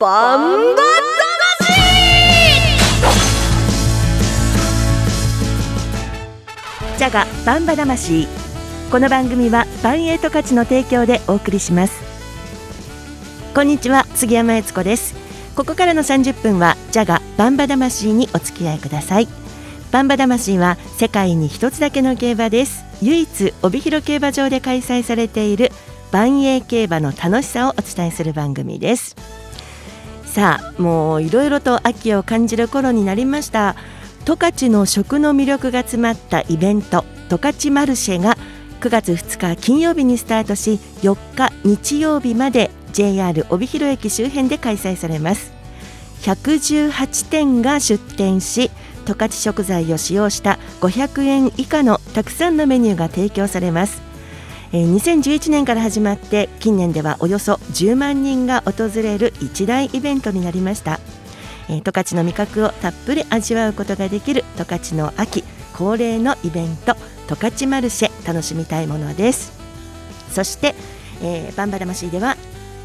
バンバ魂。ジャガバンバ魂。この番組はバンエイト価値の提供でお送りします。こんにちは杉山悦子です。ここからの30分はジャガバンバ魂にお付き合いください。バンバ魂は世界に一つだけの競馬です。唯一帯広競馬場で開催されている万栄競馬の楽しさをお伝えする番組です。さあもういろいろと秋を感じる頃になりました。十勝の食の魅力が詰まったイベント十勝マルシェが9月2日金曜日にスタートし4日日曜日まで JR 帯広駅周辺で開催されます。118店が出店し十勝食材を使用した500円以下のたくさんのメニューが提供されます。2011年から始まって近年ではおよそ10万人が訪れる一大イベントになりました。十勝の味覚をたっぷり味わうことができる十勝の秋恒例のイベント十勝マルシェ楽しみたいものです。そして、えー、バンバ魂では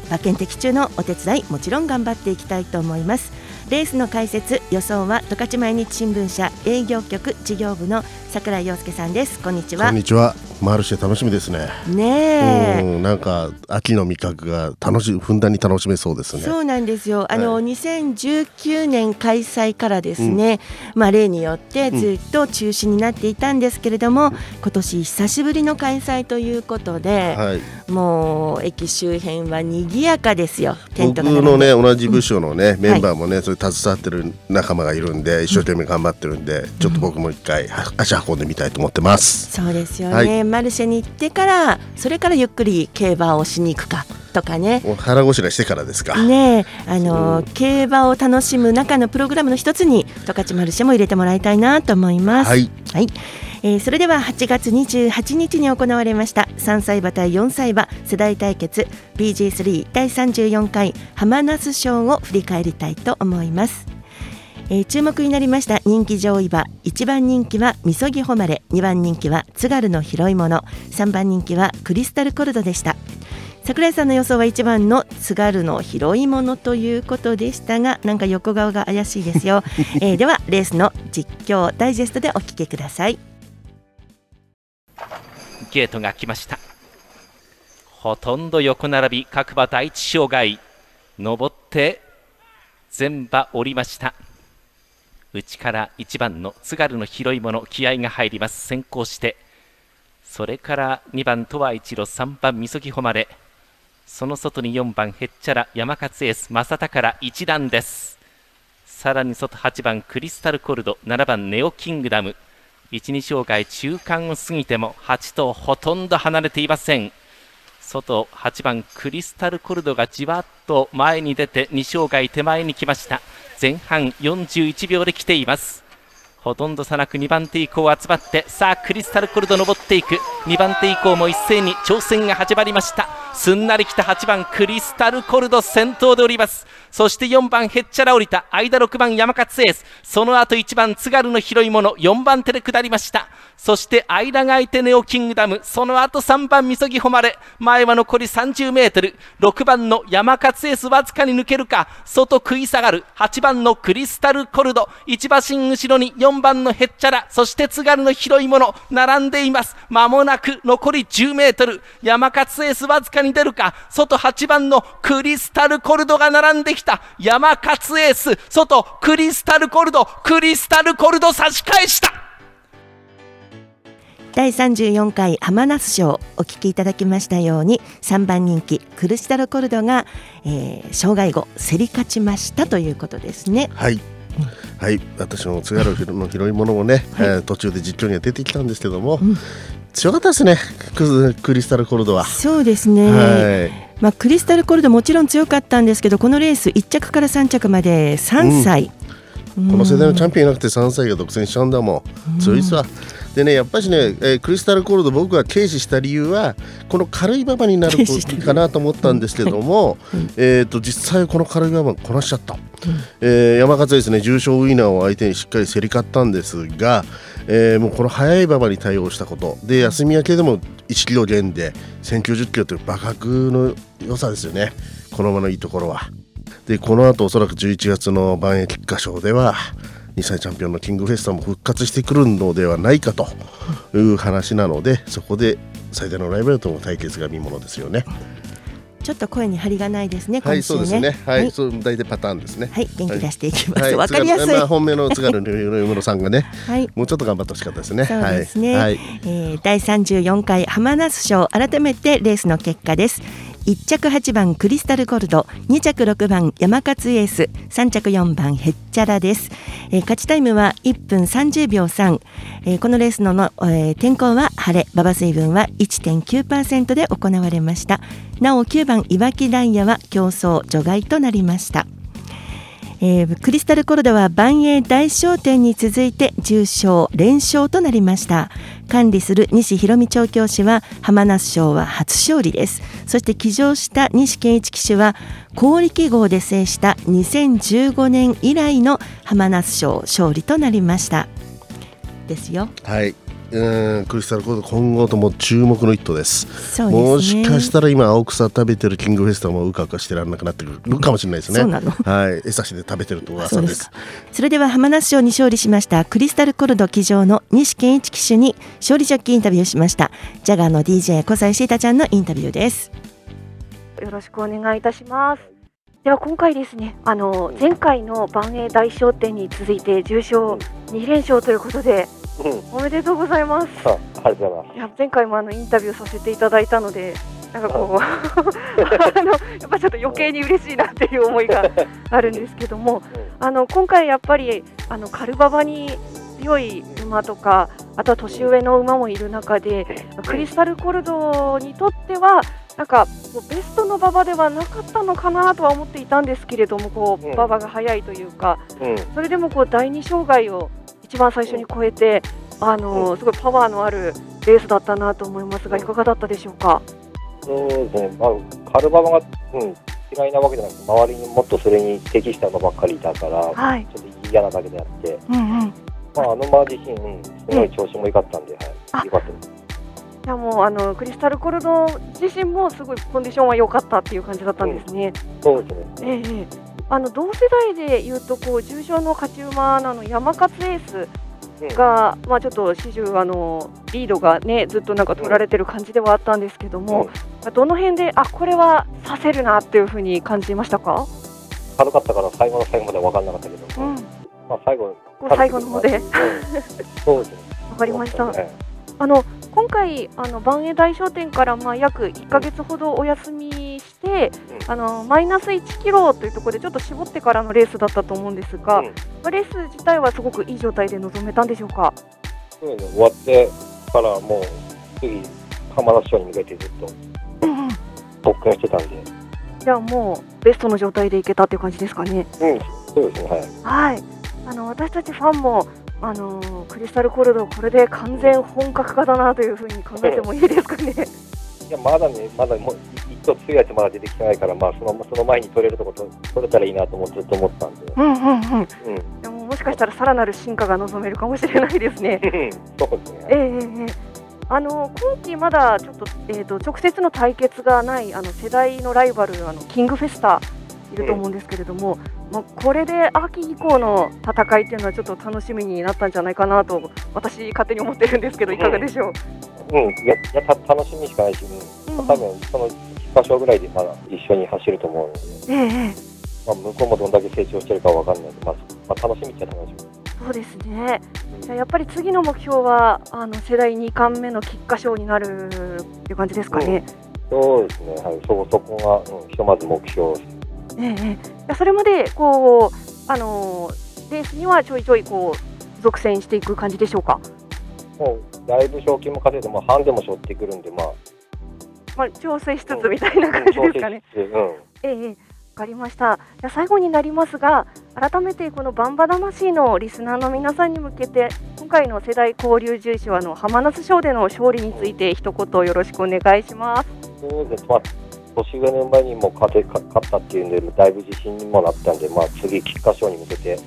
馬券的中のお手伝いもちろん頑張っていきたいと思います。レースの解説予想は十勝毎日新聞社営業局事業部の桜井陽介さんです。こんにちは。こんにちは。マルシェ楽しみですね。ねえ。なんか秋の味覚が楽しふんだんに楽しめそうですね。そうなんですよ。あの、はい、2019年開催からですね、うん、まあ例によってずっと中止になっていたんですけれども、うん、今年久しぶりの開催ということで、はい、もう駅周辺は賑やかですよ。僕のね同じ部署のね、うん、メンバーもね、はい、それ携わってる仲間がいるんで一生懸命頑張ってるんで、ちょっと僕も一回足運んでみたいと思ってます。そうですよね、はい、マルシェに行ってからそれからゆっくり競馬をしに行くかとかね腹ごしらえしてからですかねあの、うん、競馬を楽しむ中のプログラムの一つに十勝マルシェも入れてもらいたいなと思います。はい、はいえー、それでは8月28日に行われました3歳馬対4歳馬世代対決 BG3 第34回浜那須賞を振り返りたいと思います。えー、注目になりました人気上位馬。1番人気はみそぎ誉れ。2番人気は津軽の拾い物3番人気はクリスタルコルドでした。桜井さんの予想は1番の津軽の拾い物ということでしたがなんか横顔が怪しいですよ、えー、ではレースの実況ダイジェストでお聞きください。ゲートが来ました。ほとんど横並び各馬第一障害。登って全馬降りました内から1番の津軽の拾い物気合が入ります。先行してそれから2番とは一路3番みそぎ誉れ。その外に4番へっちゃら山勝エース正田から1段です。さらに外8番クリスタルコルド7番ネオキングダム。1、2障害中間を過ぎても8とほとんど離れていません。外8番クリスタルコルドがじわっと前に出て2障害手前に来ました。前半41秒で来ています。ほとんど差なく2番手以降集まってさあクリスタルコルド登っていく。2番手以降も一斉に挑戦が始まりました。すんなり来た8番クリスタルコルド先頭でおります。そして4番ヘッチャラ降りた間6番山勝エース。その後1番津軽の拾い物4番手で下りました。そして間が空いてネオキングダム。その後3番みそぎ誉れ。前は残り30メートル。6番の山勝エースわずかに抜けるか。外食い下がる。8番のクリスタルコルド。1馬身後ろに4番のヘッチャラそして津軽の拾い物。並んでいます。間もなく残り10メートル。山勝エースわずかに出るか外8番のクリスタルコルドが並んできた。山勝エース外クリスタルコルドクリスタルコルド差し返した。第34回浜那須賞お聞きいただきましたように3番人気クリスタルコルドが、えー、障害後競り勝ちましたということですね。はい、はい、私の津軽の拾い物もね、はい、えー、途中で実況には出てきたんですけども、うん、強かったですね。クリスタルコルドは。そうですね、はい。まあ、クリスタルコルドもちろん強かったんですけどこのレース1着から3着まで3歳、うん、この世代のチャンピオンいなくて3歳が独占しちゃうんだもん、強いっすわ。でねやっぱりね、えー、クリスタルコールド僕が軽視した理由はこの軽い馬場になるかなと思ったんですけども、えーと、実際この軽い馬場こなしちゃった、うん、えー、山勝ですね重賞ウィナーを相手にしっかり競り勝ったんですが、えー、もうこの速い馬場に対応したこと。で休み明けでも1キロ減で1090キロという馬格の良さですよね。この馬のいいところは。でこの後おそらく11月の万栄菊花賞では2歳チャンピオンのキングフェスタも復活してくるのではないかという話なのでそこで最大のライバルとの対決が見ものですよね。ちょっと声に張りがないですね。はい、そうですね。はい、はい、そう大体パターンですね。はい、元気出していきます。はいわ、かりやすい。まあ、本命の津軽の室さんがね、はい、もうちょっと頑張ってほしかったですね。そうですね。はい、えー、第34回浜那須賞改めてレースの結果です。1着8番クリスタルゴルド2着6番山勝エース3着4番ヘッチャラです、えー、勝ちタイムは1分30秒3、えー、このレースのの、えー、天候は晴れ馬場水分は1.9%で行われました。なお9番いわきダイヤは競争除外となりました。えー、クリスタルコルドは万栄大商店に続いて重賞連勝となりました。管理する西博美調教師は浜那須賞は初勝利です。そして騎乗した西健一騎手は好力号で制した2015年以来の浜那須賞勝利となりました。ですよ。はい。うんクリスタルコード今後とも注目の一頭です。そうです、ね、もしかしたら今青草食べてるキングフェスタもうかうかしてらんなくなってくるかもしれないですね、そうなの。はい。餌しで食べてると噂です。それでは浜那須賞に勝利しましたクリスタルコルド騎乗の西健一騎手に勝利ジョッキーインタビューしました。ジャガーの DJ 小西シータちゃんのインタビューです。よろしくお願いいたします。では今回ですねあの前回の万栄大商店に続いて重賞2連勝ということでうん、おめでとうございます。あありがとうございます。いや前回もあのインタビューさせていただいたので、なんかこう あのやっぱちょっと余計に嬉しいなっていう思いがあるんですけども、あの今回やっぱりあのカルババに強い馬とか、あとは年上の馬もいる中で、クリスタルコルドにとっては。なんかベストの馬場ではなかったのかなとは思っていたんですけれども、こう馬場が速いというか、うん、それでもこう第二障害を一番最初に超えて、あのすごいパワーのあるレースだったなと思いますが、いかがだったでしょうか？そうですね、まあ、カルババが、うん、嫌いなわけじゃなくて、周りにもっとそれに適した馬ばっかりいたから、はい、ちょっと嫌なだけであって、うんうん。まあ、あの馬自身、うん、すごい調子も良かったんで、はい、良かったです。いやもうあのクリスタルコルド自身もすごいコンディションは良かったっていう感じだったんですね。うん、そうですね。ええあの同世代でいうとこう重賞の勝ち馬なの山勝エースが、うん、まあちょっと始終あのリードがねずっとなんか取られてる感じではあったんですけども、うん、どの辺であこれはさせるなっていうふうに感じましたか？軽かったから最後の最後まで分からなかったけど、うん、まあ最後最後の方で、そうですね。わかりました。あの今回、あの万栄大商店からまあ約1か月ほどお休みうん、あのマイナス1キロというところでちょっと絞ってからのレースだったと思うんですが、うん、まあ、レース自体はすごくいい状態で臨めたんでしょうか？そうですね、終わってからもう次浜田賞に向けてずっと特訓してたんで、じゃあもうベストの状態でいけたっていう感じですかね。うん、そうですね、はい。はい、あの私たちファンもあのー、クリスタルコルド、これで完全本格化だなというふうに考えてもいいですかね？いやまだね、まだもう一個強いやつまだ出てきてないから、まあ、そのその前に取れるところ取れたらいいなと思ずっと思ってたんで、うんうんうん。うん、でももしかしたらさらなる進化が望めるかもしれないですね。そうですね、えー、えー、あの今季まだちょっと,、えーと、直接の対決がないあの世代のライバルあのキングフェスタいると思うんですけれども、まあ、これで秋以降の戦いっていうのはちょっと楽しみになったんじゃないかなと私勝手に思ってるんですけどいかがでしょう？うん、うん、いややた楽しみしかないし、うん、多分その1箇所ぐらいでまだ一緒に走ると思うので、ええまあ、向こうもどんだけ成長してるかわかんないので、まあまあ、楽しみっちゃ楽しみ。そうですね、うん、やっぱり次の目標はあの世代2冠目の菊花賞になるっていう感じですかね。うん、そうですね、はい、そそこが、うん、ひとまず目標ええ、それまでこうあのレースにはちょいちょいこう続戦していく感じでしょうか？もうだいぶ賞金も稼いで、まあ、ハンデも背負ってくるんで、まあ、まあ、調整しつつみたいな感じですかね。うん、ええ、わかりました。じゃ最後になりますが、改めてこのバンバ魂のリスナーの皆さんに向けて、今回の世代交流重賞の浜夏賞での勝利について一言よろしくお願いします。そうです、まあ年上の馬にも勝て勝ったっていうんで、だいぶ自信にもなったんで、まあ、次、菊花賞に向けて、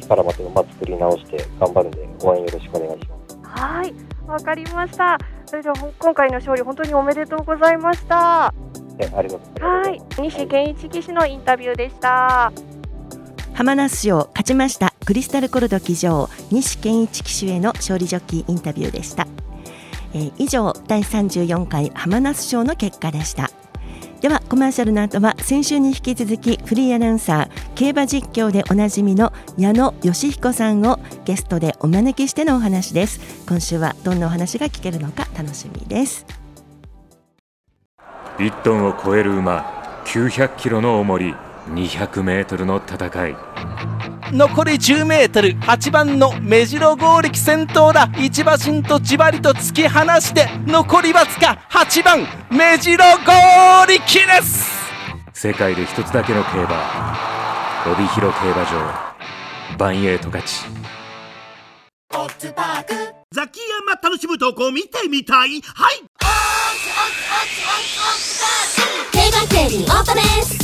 力また馬作り直して頑張るんで、応援よろしくお願いします。はい、わかりました。それでは今回の勝利、本当におめでとうございました。ね、ありがとうございはます。い、西健一騎手のインタビューでした。浜那須賞勝ちましたクリスタルコルド騎乗西健一騎手への勝利ジョッキーインタビューでした、えー以上第34回浜那須賞の結果でしたではコマーシャルの後は先週に引き続きフリーアナウンサー競馬実況でおなじみの矢野義彦さんをゲストでお招きしてのお話です。今週はどんなお話が聞けるのか楽しみです。1トンを超える馬900キロの重り。200メートルの戦い。残り10メートル8番の目白剛力先頭だ。一馬身とじわりと突き放して残りわずか8番目白剛力です。世界で一つだけの競馬帯広競馬場。バンエイト勝ち。ザキヤマ楽しむとこ見てみたい。はい。競馬競輪オートレース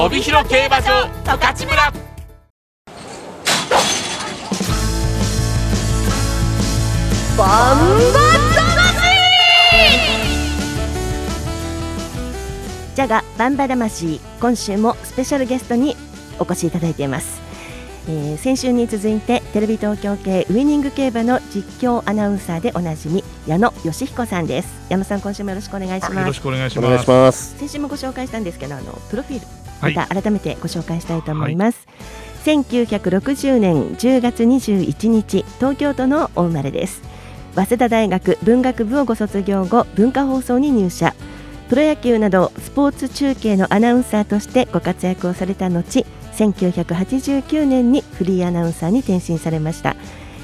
帯広競馬場十勝村。バンジャガバンバ魂今週もスペシャルゲストにお越しいただいています、えー先週に続いてテレビ東京系ウイニング競馬の実況アナウンサーでおなじみ矢野義彦さんです。矢野さん今週もよろしくお願いしよろますしくお願いします。先週もご紹介したんですけどあのプロフィール。はいまた改めてご紹介したいと思います、1960年10月21日東京都のお生まれです。早稲田大学文学部をご卒業後文化放送に入社。プロ野球などスポーツ中継のアナウンサーとしてご活躍をされた後1989年にフリーアナウンサーに転身されました、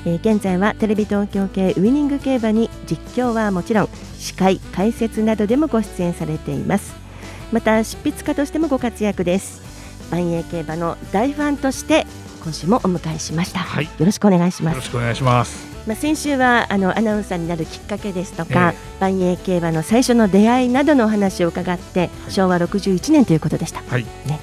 えー現在はテレビ東京系ウイニング競馬に実況はもちろん司会解説などでもご出演されています。また執筆家としてもご活躍です万栄競馬の大ファンとして今週もお迎えしました、はいよろしくお願いしますよろしくお願いします。まあ、先週はあのアナウンサーになるきっかけですとか、万栄競馬の最初の出会いなどのお話を伺って、昭和61年ということでした。はい。ね、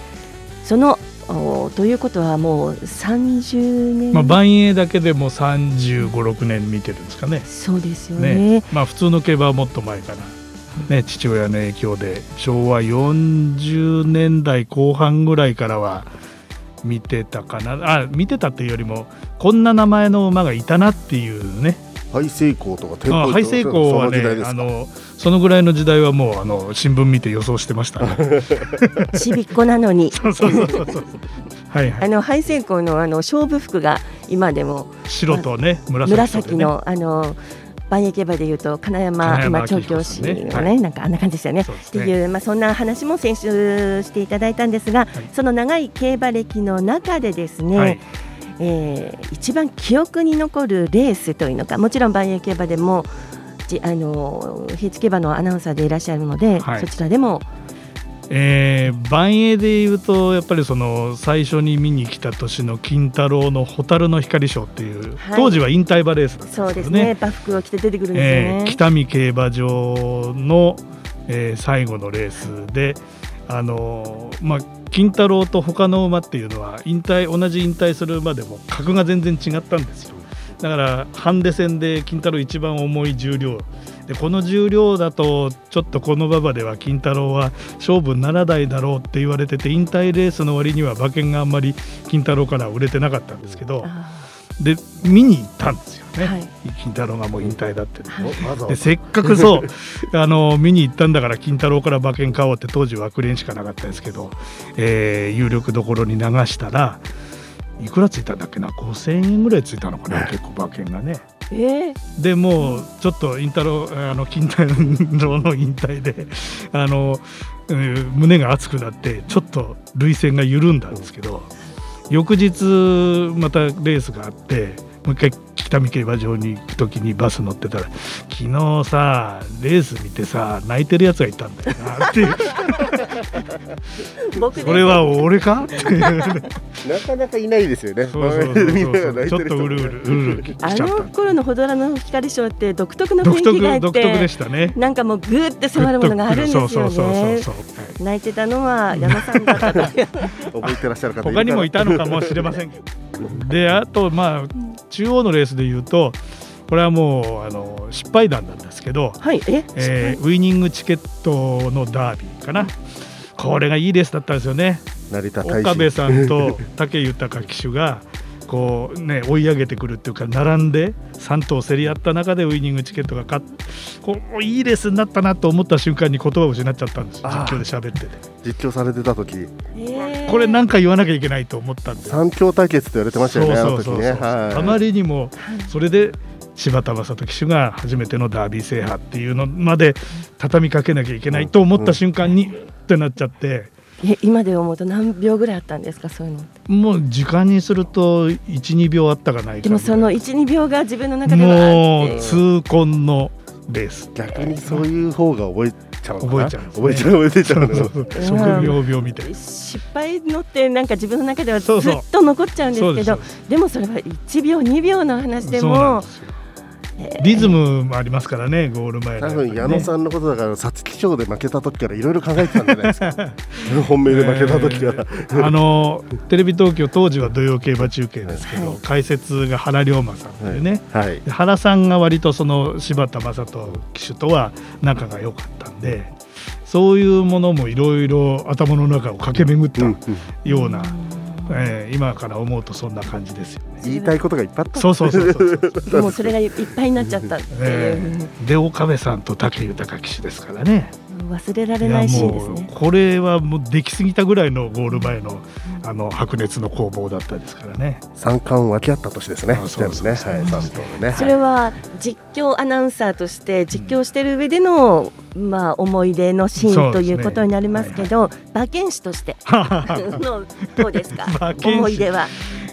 そのおということはもう30年、まあ万栄だけでも35、6年見てるんですかね。そうですよねね。まあ普通の競馬はもっと前から。ね、父親の影響で昭和40年代後半ぐらいからは見てたかな。あ見てたっていうよりもこんな名前の馬がいたなっていうね。ハイセイコーとかテンポイントあハイセイコーはその時代でねあすか？のそのぐらいの時代はもうあの新聞見て予想してましたね。ちびっこなのに。そうそうそうそうそう。はいはい。あのハイセイコーのあの勝負服が今でも白とね紫ね。紫のあの万栄競馬でいうと金山今調教師のねはい。なんかあんな感じですよね。ね。っていうまあそんな話も先週していただいたんですが、その長い競馬歴の中でですね。はい。えー一番記憶に残るレースというのかもちろん万栄競馬でもじあの平地競馬のアナウンサーでいらっしゃるので、はい。そちらでもえー、万栄でいうとやっぱりその最初に見に来た年の金太郎の蛍の光賞っていう、はい。当時は引退馬レースだったそうんですすね。バフを着て出てくるんですよね。えー北見競馬場の、えー最後のレースで、あのーまあ、金太郎と他の馬っていうのは引退同じ引退する馬でも格が全然違ったんですよ。だからハンデ戦で金太郎一番重い重量でこの重量だとちょっとこの馬場では金太郎は勝負7台だろうって言われてて引退レースの割には馬券があんまり金太郎からは売れてなかったんですけどで見に行ったんですよね、金太郎がもう引退だって、でせっかくそう あの見に行ったんだから金太郎から馬券買おうって当時枠連しかなかったですけど、えー有力どころに流したらいくらついたんだっけな？5000円ぐらいついたのかな結構馬券がね。えー。でもうちょっと引太郎あの金太郎の引退であの、うん 胸が熱くなってちょっと涙腺が緩んだんですけど翌日またレースがあってもう一回北見競馬場に行く時にバス乗ってたら昨日さレース見てさ泣いてるやつがいたんだよなっていう。僕それは俺か？っていう。なかなかいないですよね。そうそうそう ちょっとうるうるうるうるきあの頃のホドラの光ショーって独特の雰独囲気があって特独特でしたね。なんかもうグーって迫るものがあるんですよそうそうそうねそうそう。泣いてたのは矢野さんだったと 覚えてらっしゃる方他にもいたのかもしれませんけど。であとまあ中央のレースで言うとこれはもうあの失敗談なんですけど、はいえ？えーウイニングチケットのダービーかな。これがいいレースだったんですよね。成田大岡部さんと 武豊騎手がこうね追い上げてくるっていうか並んで3頭競り合った中でウイニングチケットが勝っこういいレースになったなと思った瞬間に言葉を失っちゃったんですよ。実況で喋ってて。実況されてた時これなんか言わなきゃいけないと思ったんで三強対決って言われてましたよねそうそうそうそう。ね。はい。あまりにもそれで柴田正人騎手が初めてのダービー制覇っていうのまで畳みかけなきゃいけないと思った瞬間にってなっちゃって。え今で思うと何秒ぐらいあったんですかそういうのもう時間にすると12秒あったかないかでもその12秒が自分の中ではもう痛恨のレース。逆にそういう方が覚えちゃう覚えちゃう。覚えちゃう。覚えちゃうのそうそうそう。職業病みたいな。失敗のってなんか自分の中ではずっそうそう。と残っちゃうんですけどそうです。でもそれは1秒2秒の話でそうなんもですよリズムもありますからねゴール前の多分矢野さんのことだから皐月賞で負けた時からいろいろ考えてたんじゃないですか。本命で負けた時から、あのテレビ東京当時は土曜競馬中継ですけど、解説が原龍馬さんでね、はい。で原さんが割とその柴田正人騎手とは仲が良かったんでそういうものもいろいろ頭の中を駆け巡ったような、えー今から思うとそんな感じですよね。言いたいことがいっぱいあったそうそうそうそう もうそれがいっぱいになっちゃったっていう、ええで岡部さんと武豊騎手ですからね。忘れられないシーンですね。これはもうできすぎたぐらいのゴール前のあの白熱の攻防だったですからね。三冠分け合った年ですね。そうですね。それは実況アナウンサーとして実況してる上での、まあ、思い出のシーンということになりますけど馬券師として のどうですか？思い出は。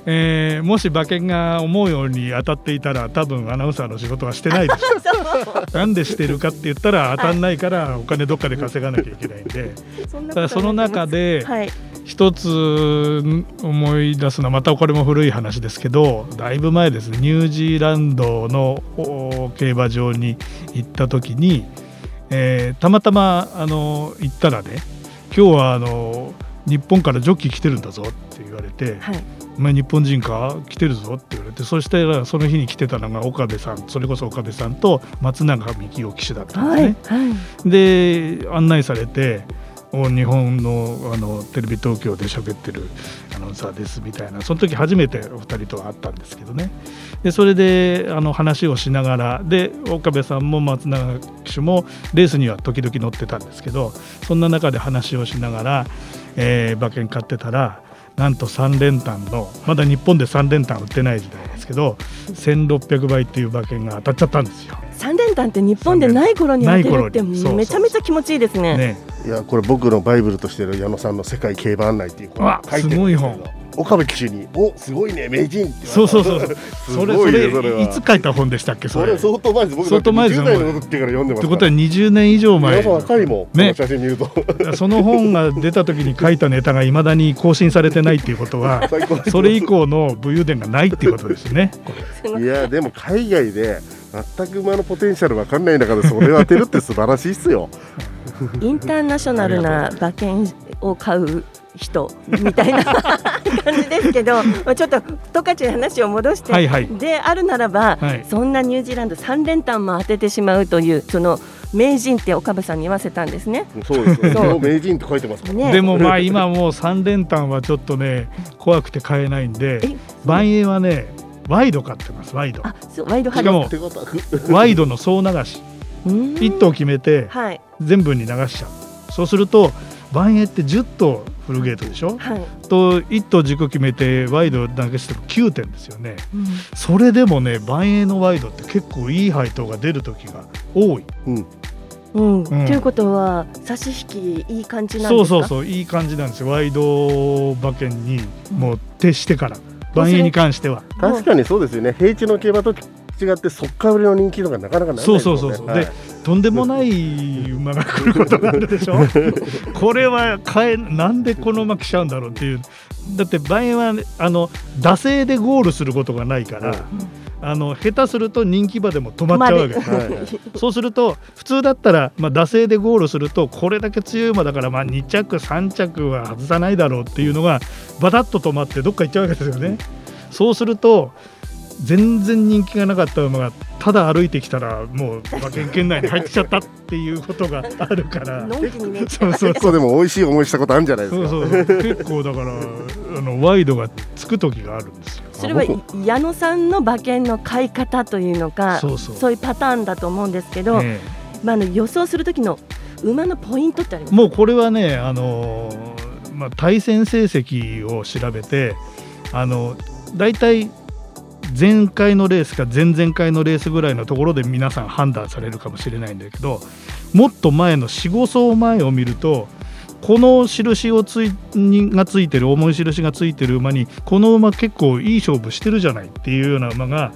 えーもし馬券が思うように当たっていたら多分アナウンサーの仕事はしてないでしょう。なんでしてるかって言ったら当たんないからお金どっかで稼がなきゃいけないんで。ただその中ではい。一つ思い出すのはまたこれも古い話ですけどだいぶ前ですねニュージーランドのお競馬場に行った時に、えーたまたまあの行ったらね今日はあの日本からジョッキー来てるんだぞって言われて、はい。お前日本人か来てるぞって言われてそしたらその日に来てたのが岡部さんそれこそ岡部さんと松永幹夫騎手だったんですね。はいで案内されてお日本のあのテレビ東京で喋ってるアナウンサーですみたいなその時初めてお二人とは会ったんですけどねでそれであの話をしながらで岡部さんも松永騎手もレースには時々乗ってたんですけどそんな中で話をしながら、えー馬券買ってたらなんと3連単のまだ日本で3連単売ってない時代ですけど1600倍っていう馬券が当たっちゃったんですよ。三連単って日本でない頃に当てるってめちゃめちゃ気持ちいいですね。ね。いやこれ僕のバイブルとしてる矢野さんの世界競馬案内っていう本すごい本岡部騎手に「おすごいね名人」ってそうそうそう。そうすそれごいねそれそれは。いつ書いた本でしたっけそれ？相当前です。僕相当前ですだってよ20代の時から読んでますってことは20年以上前。皆さん若いもん、ね写真見ると。その本が出た時に書いたネタがいまだに更新されてないっていうことは それ以降の武勇伝がないっていうことですね。い。やでも海外で全く馬のポテンシャルわかんない中でそれを当てるって素晴らしいっすよ。インターナショナルな馬券を買う人みたいな 感じですけど、まあちょっと十勝に話を戻して、はいはい。であるならば、はい。そんなニュージーランド3連単も当ててしまうというその名人って岡部さんに言わせたんですね。そうですよそう。名人って書いてますからね。でもまあ今もう3連単はちょっとね怖くて買えないんで万円はねワイド買ってますワイド。あそうワイドハしか？もワイドの総流し。1頭決めてはい。全部に流しちゃう。そうすると万円って10頭フルゲートでしょ、はい。と1頭軸決めてワイド投げしても9点ですよね、うん。それでもね万円のワイドって結構いい配当が出る時が多い、うん。うん。ということは差し引きいい感じなんですか？そうそうそういい感じなんですよ。ワイド馬券にもう徹してから、万栄に関しては。確かにそうですよね。平地の競馬と違って速乾売りの人気とかなかなかないね。そうそうそうそう、はい。でとんでもない馬が来ることがあるでしょ？これは買えなんでこの馬来ちゃうんだろうっていう。だって万円はあの惰性でゴールすることがないから、あの下手すると人気馬でも止まっちゃうわけ。はい。そうすると普通だったら、まあ、惰性でゴールするとこれだけ強い馬だから、まあ、2着3着は外さないだろうっていうのがバタッと止まってどっか行っちゃうわけですよね。そうすると全然人気がなかった馬がただ歩いてきたらもう馬券圏内に入ってきちゃったっていうことがあるから。そうそう結構でも美味しい思いしたことあるんじゃないですか。そうそうそう結構だからあのワイドがつく時があるんですよ。それは矢野さんの馬券の買い方というのかそうそう。いうパターンだと思うんですけど、えまあ、あの予想する時の馬のポイントってありますもうこれはね、あのーまあ、対戦成績を調べてあの大体前回のレースか前々回のレースぐらいのところで皆さん判断されるかもしれないんだけどもっと前の4、5走前を見るとこの印をついにがついてる重い印がついてる馬にこの馬結構いい勝負してるじゃないっていうような馬が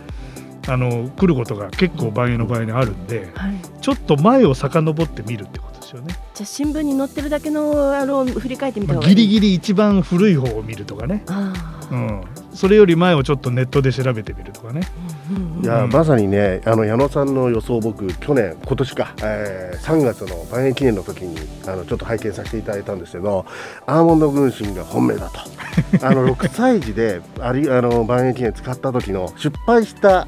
あの来ることが結構万円の場合にあるんで、はい。ちょっと前を遡って見るってことですよね。じゃあ新聞に載ってるだけのあの振り返ってみたまあ方がいい。ギリギリ一番古い方を見るとかね、あうん、それより前をちょっとネットで調べてみるとかね。いやまさにねあの矢野さんの予想僕去年今年か、えー、3月の万円記念の時にあのちょっと拝見させていただいたんですけどアーモンド軍神が本命だと あの6歳児でありあの万円記念使った時の失敗した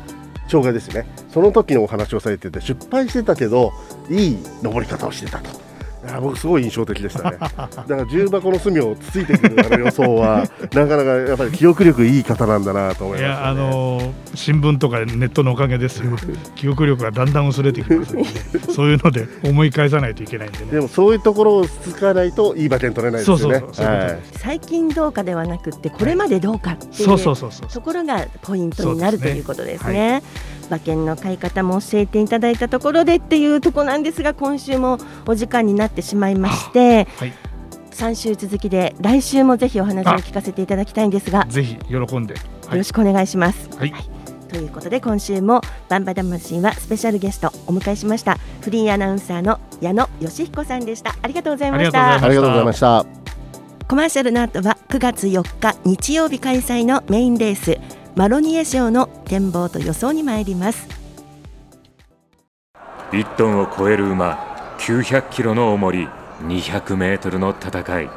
障害ですねその時のお話をされてて失敗してたけどいい登り方をしてたと。いや僕すごい印象的でしたね。だから重箱の隅をつついてくるあの予想は なかなかやっぱり記憶力いい方なんだなと思いました、ね。いやあのー新聞とかネットのおかげですよ 記憶力がだんだん薄れてきますのでそういうので思い返さないといけないんでねでもそういうところをつかないといい馬券取れないですよね。そうそうそうそういうことはい最近どうかではなくってこれまでどうかっていうそうそうそうそうところがポイントになるということですね。馬券の買い方も教えていただいたところでっていうところなんですが今週もお時間になってしまいまして、はい。3週続きで来週もぜひお話を聞かせていただきたいんですがぜひ喜んで、よろしくお願いします。はい。ということで今週もバンバ魂はスペシャルゲストお迎えしましたフリーアナウンサーの矢野義彦さんでした。ありがとうございました。ありがとうございました。コマーシャルの後は9月4日日曜日開催のメインレースマロニエ賞の展望と予想に参ります。1トンを超える馬900キロの重り200メートルの戦い。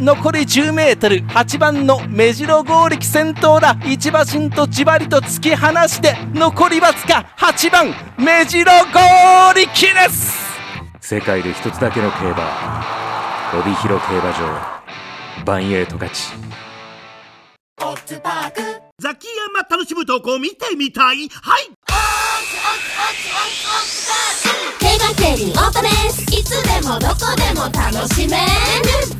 残り 10m8 番の目白剛力先頭だ。一馬身とじわりと突き放して残りわずか8番目白剛力です。世界で一つだけの競馬帯広競馬場バンエイト勝ちザキヤマ楽しむとこ見てみたい。はい。競馬競輪オいつでもどこでも楽しめる。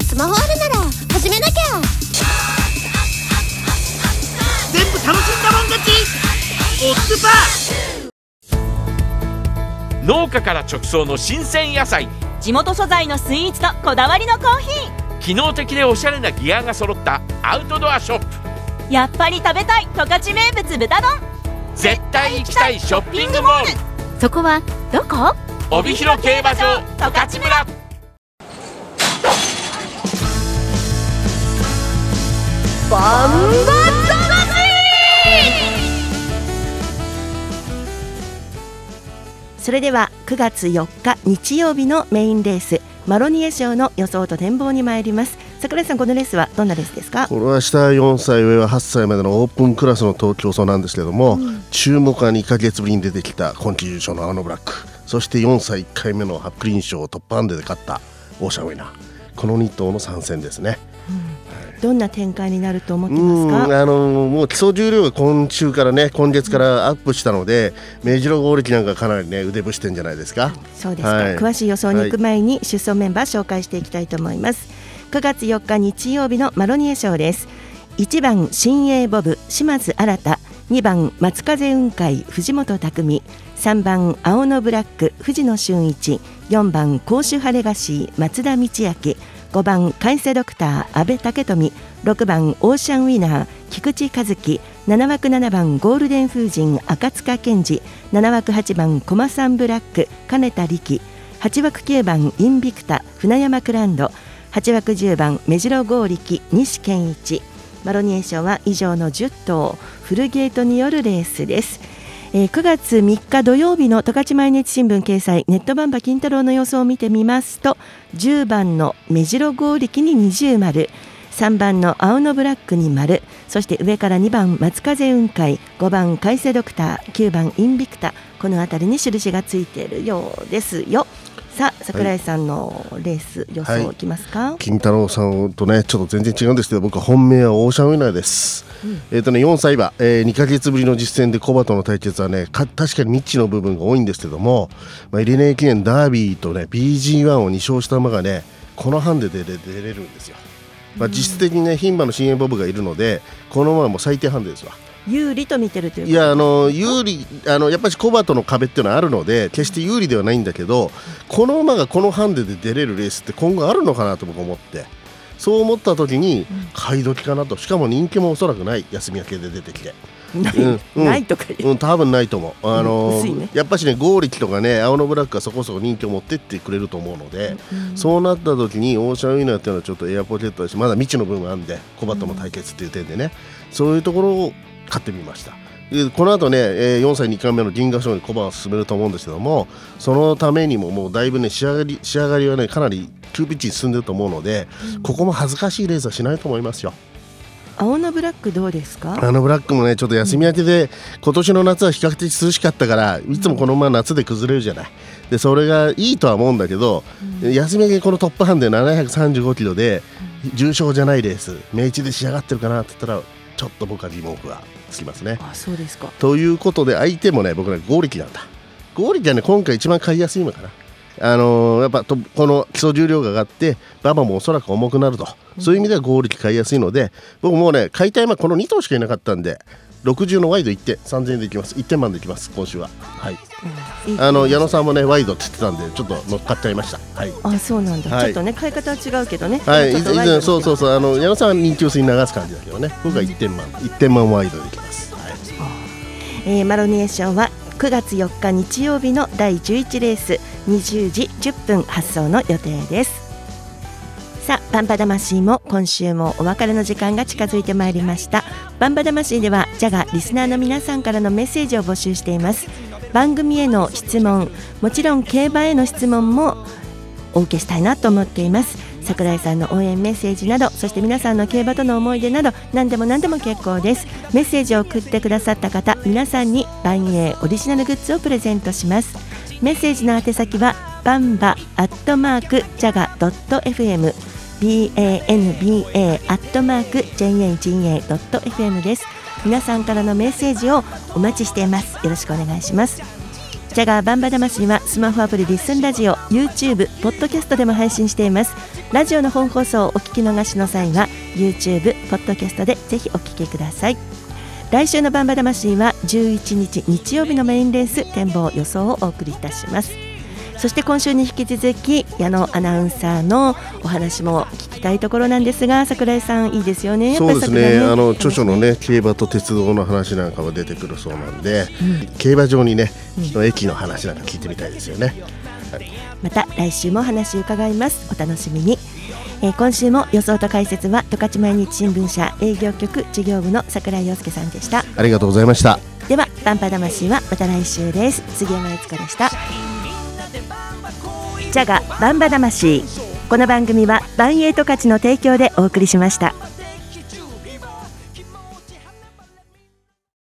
スマホあるなら始めなきゃ。全部楽しんだもん勝ち。オッズパー農家から直送の新鮮野菜。地元素材のスイーツとこだわりのコーヒ機能的でおしゃれなギアが揃ったアウトドアショップ。ーやっぱり食べたい十勝名物豚丼。絶対行きたいショッピングモール。そこはどこ？帯広競馬場十勝村。バンそれでは9月4日日曜日のメインレースマロニエ賞の予想と展望に参ります桜井さんこのレースはどんなレースですか？これは下4歳上は8歳までのオープンクラスの東京走なんですけれども、注目は2ヶ月ぶりに出てきた今季優勝のアーノブラック。そして4歳1回目のハップリン賞トップハンデで勝ったオーシャンウィナー。この2頭の参戦ですね。どんな展開になると思ってうますか？んあのもう基礎重量が今週からね今月からアップしたので目白剛力なんかかなりね腕ぶしてんじゃないですか？そうですか、はい。詳しい予想に行く前に出走メンバー紹介していきたいと思います9月4日日曜日のマロニエ賞です。1番新鋭ボブ島津新2番松風雲海藤本匠。3番青のブラック藤野俊一。4番甲州ハレガシー松田道明。5番海瀬ドクター阿部武富。6番オーシャンウィナー菊池和樹。7枠7番ゴールデン風神赤塚健二。7枠8番コマサンブラック金田力。8枠9番インビクタ船山クランド。8枠10番目白剛力西健一。マロニエーションは以上の10頭フルゲートによるレースです。えー、9月3日土曜日の十勝毎日新聞掲載ネットバンバ金太郎の様子を見てみますと10番の目白剛力に20丸3番の青のブラックに丸そして上から2番松風雲海5番海星ドクター9番インビクタこの辺りに印がついているようですよ。さあ櫻井さんのレース予想い。きますか、はい、金太郎さんとねちょっと全然違うんですけど僕は本命はオーシャンウィナーです、うん、えっ、ー、とね4歳馬、えー、2か月ぶりの実戦でコバとの対決はね確かに未知の部分が多いんですけども、まあ、イリネー記念ダービーとね BG1 を2勝した馬がねこのハンデで出れるんですよ、まあ、実質的にね牝馬の新鋭ボブがいるのでこの馬も最低ハンデですわ有利と見てるといういやあの有利あのやっぱりコバとの壁っていうのはあるので決して有利ではないんだけどこの馬がこのハンデで出れるレースって今後あるのかなと僕思って。そう思った時に買い時かなと。しかも人気もおそらくない。休み明けで出てきて。ない,、うん、ないとかう。ん、多分ないと思う、あのーね、やっぱしねゴーリキとかね青のブラックがそこそこ人気を持ってってくれると思うので、うん、そうなった時にオーシャンウィナーっていうのはちょっとエアポケットだしまだ未知の部分があるんでコバとの対決っていう点でね、そういうところを買ってみました。この後ね、え4歳2回目の銀河賞に小判を進めると思うんですけどもそのためにももうだいぶね仕上がり仕上がりはねかなり急ピッチに進んでると思うので、うん、ここも恥ずかしいレースはしないと思いますよ。青のブラックどうですか？あのブラックもねちょっと休み明けで、うん、今年の夏は比較的涼しかったからいつもこのまま夏で崩れるじゃない。でそれがいいとは思うんだけど、うん、休み明けこのトップハンデ735キロで重賞じゃないレース明治で仕上がってるかなって言ったらちょっと僕は疑問符はつきますね。あそうですかということで相手もね僕ね合力なんだ合力はね今回一番買いやすいのかな。あのー、やっぱとこの基礎重量が上がって馬場もおそらく重くなると、そういう意味では合力買いやすいので僕もうね買いたい馬この2頭しかいなかったんで60のワイド1点3000円でいきます。1点満でいきます今週は。はい、うん、あの矢野さんもねワイドって言ってたんでちょっと乗っかっちゃいました。はい。あそうなんだ、はい、ちょっとね買い方は違うけどね。はい。以前そうそうそう。あの矢野さんは人気薄に流す感じだけどね。僕は1点満、うん、1点満ワイドでいきます。はい、えー、マロニエーションは9月4日日曜日の第11レース。20時10分発送の予定です。さあバンバ魂も今週もお別れの時間が近づいてまいりましたバンバ魂ではジャガリスナーの皆さんからのメッセージを募集しています。番組への質問もちろん競馬への質問もお受けしたいなと思っています。桜井さんの応援メッセージなどそして皆さんの競馬との思い出など何でも何でも結構です。メッセージを送ってくださった方皆さんに万英オリジナルグッズをプレゼントします。メッセージの宛先はバンバアットマークジャガ .fm banba アットマーク jaga.fm です。皆さんからのメッセージをお待ちしています。よろしくお願いします。ジャガーバンバ魂はスマホアプリリッスンラジオ YouTube ポッドキャストでも配信しています。ラジオの本放送をお聞き逃しの際は YouTube ポッドキャストでぜひお聞きください。来週のバンバ魂は11日日曜日のメインレース展望予想をお送りいたします。そして今週に引き続き矢野アナウンサーのお話も聞きたいところなんですが櫻井さんいいですよね？そうですね、ね、あの著書のね競馬と鉄道の話なんかも出てくるそうなんで、うん、競馬場にね、うん、駅の話なんか聞いてみたいですよね、はい、また来週も話伺います。お楽しみに。えー、今週も予想と解説は十勝毎日新聞社営業局事業部の櫻井陽介さんでした。ありがとうございました。ではバンパ魂はまた来週です。杉山悦子でしたジャガバンバ魂この番組はバンエイト価値の提供でお送りしました。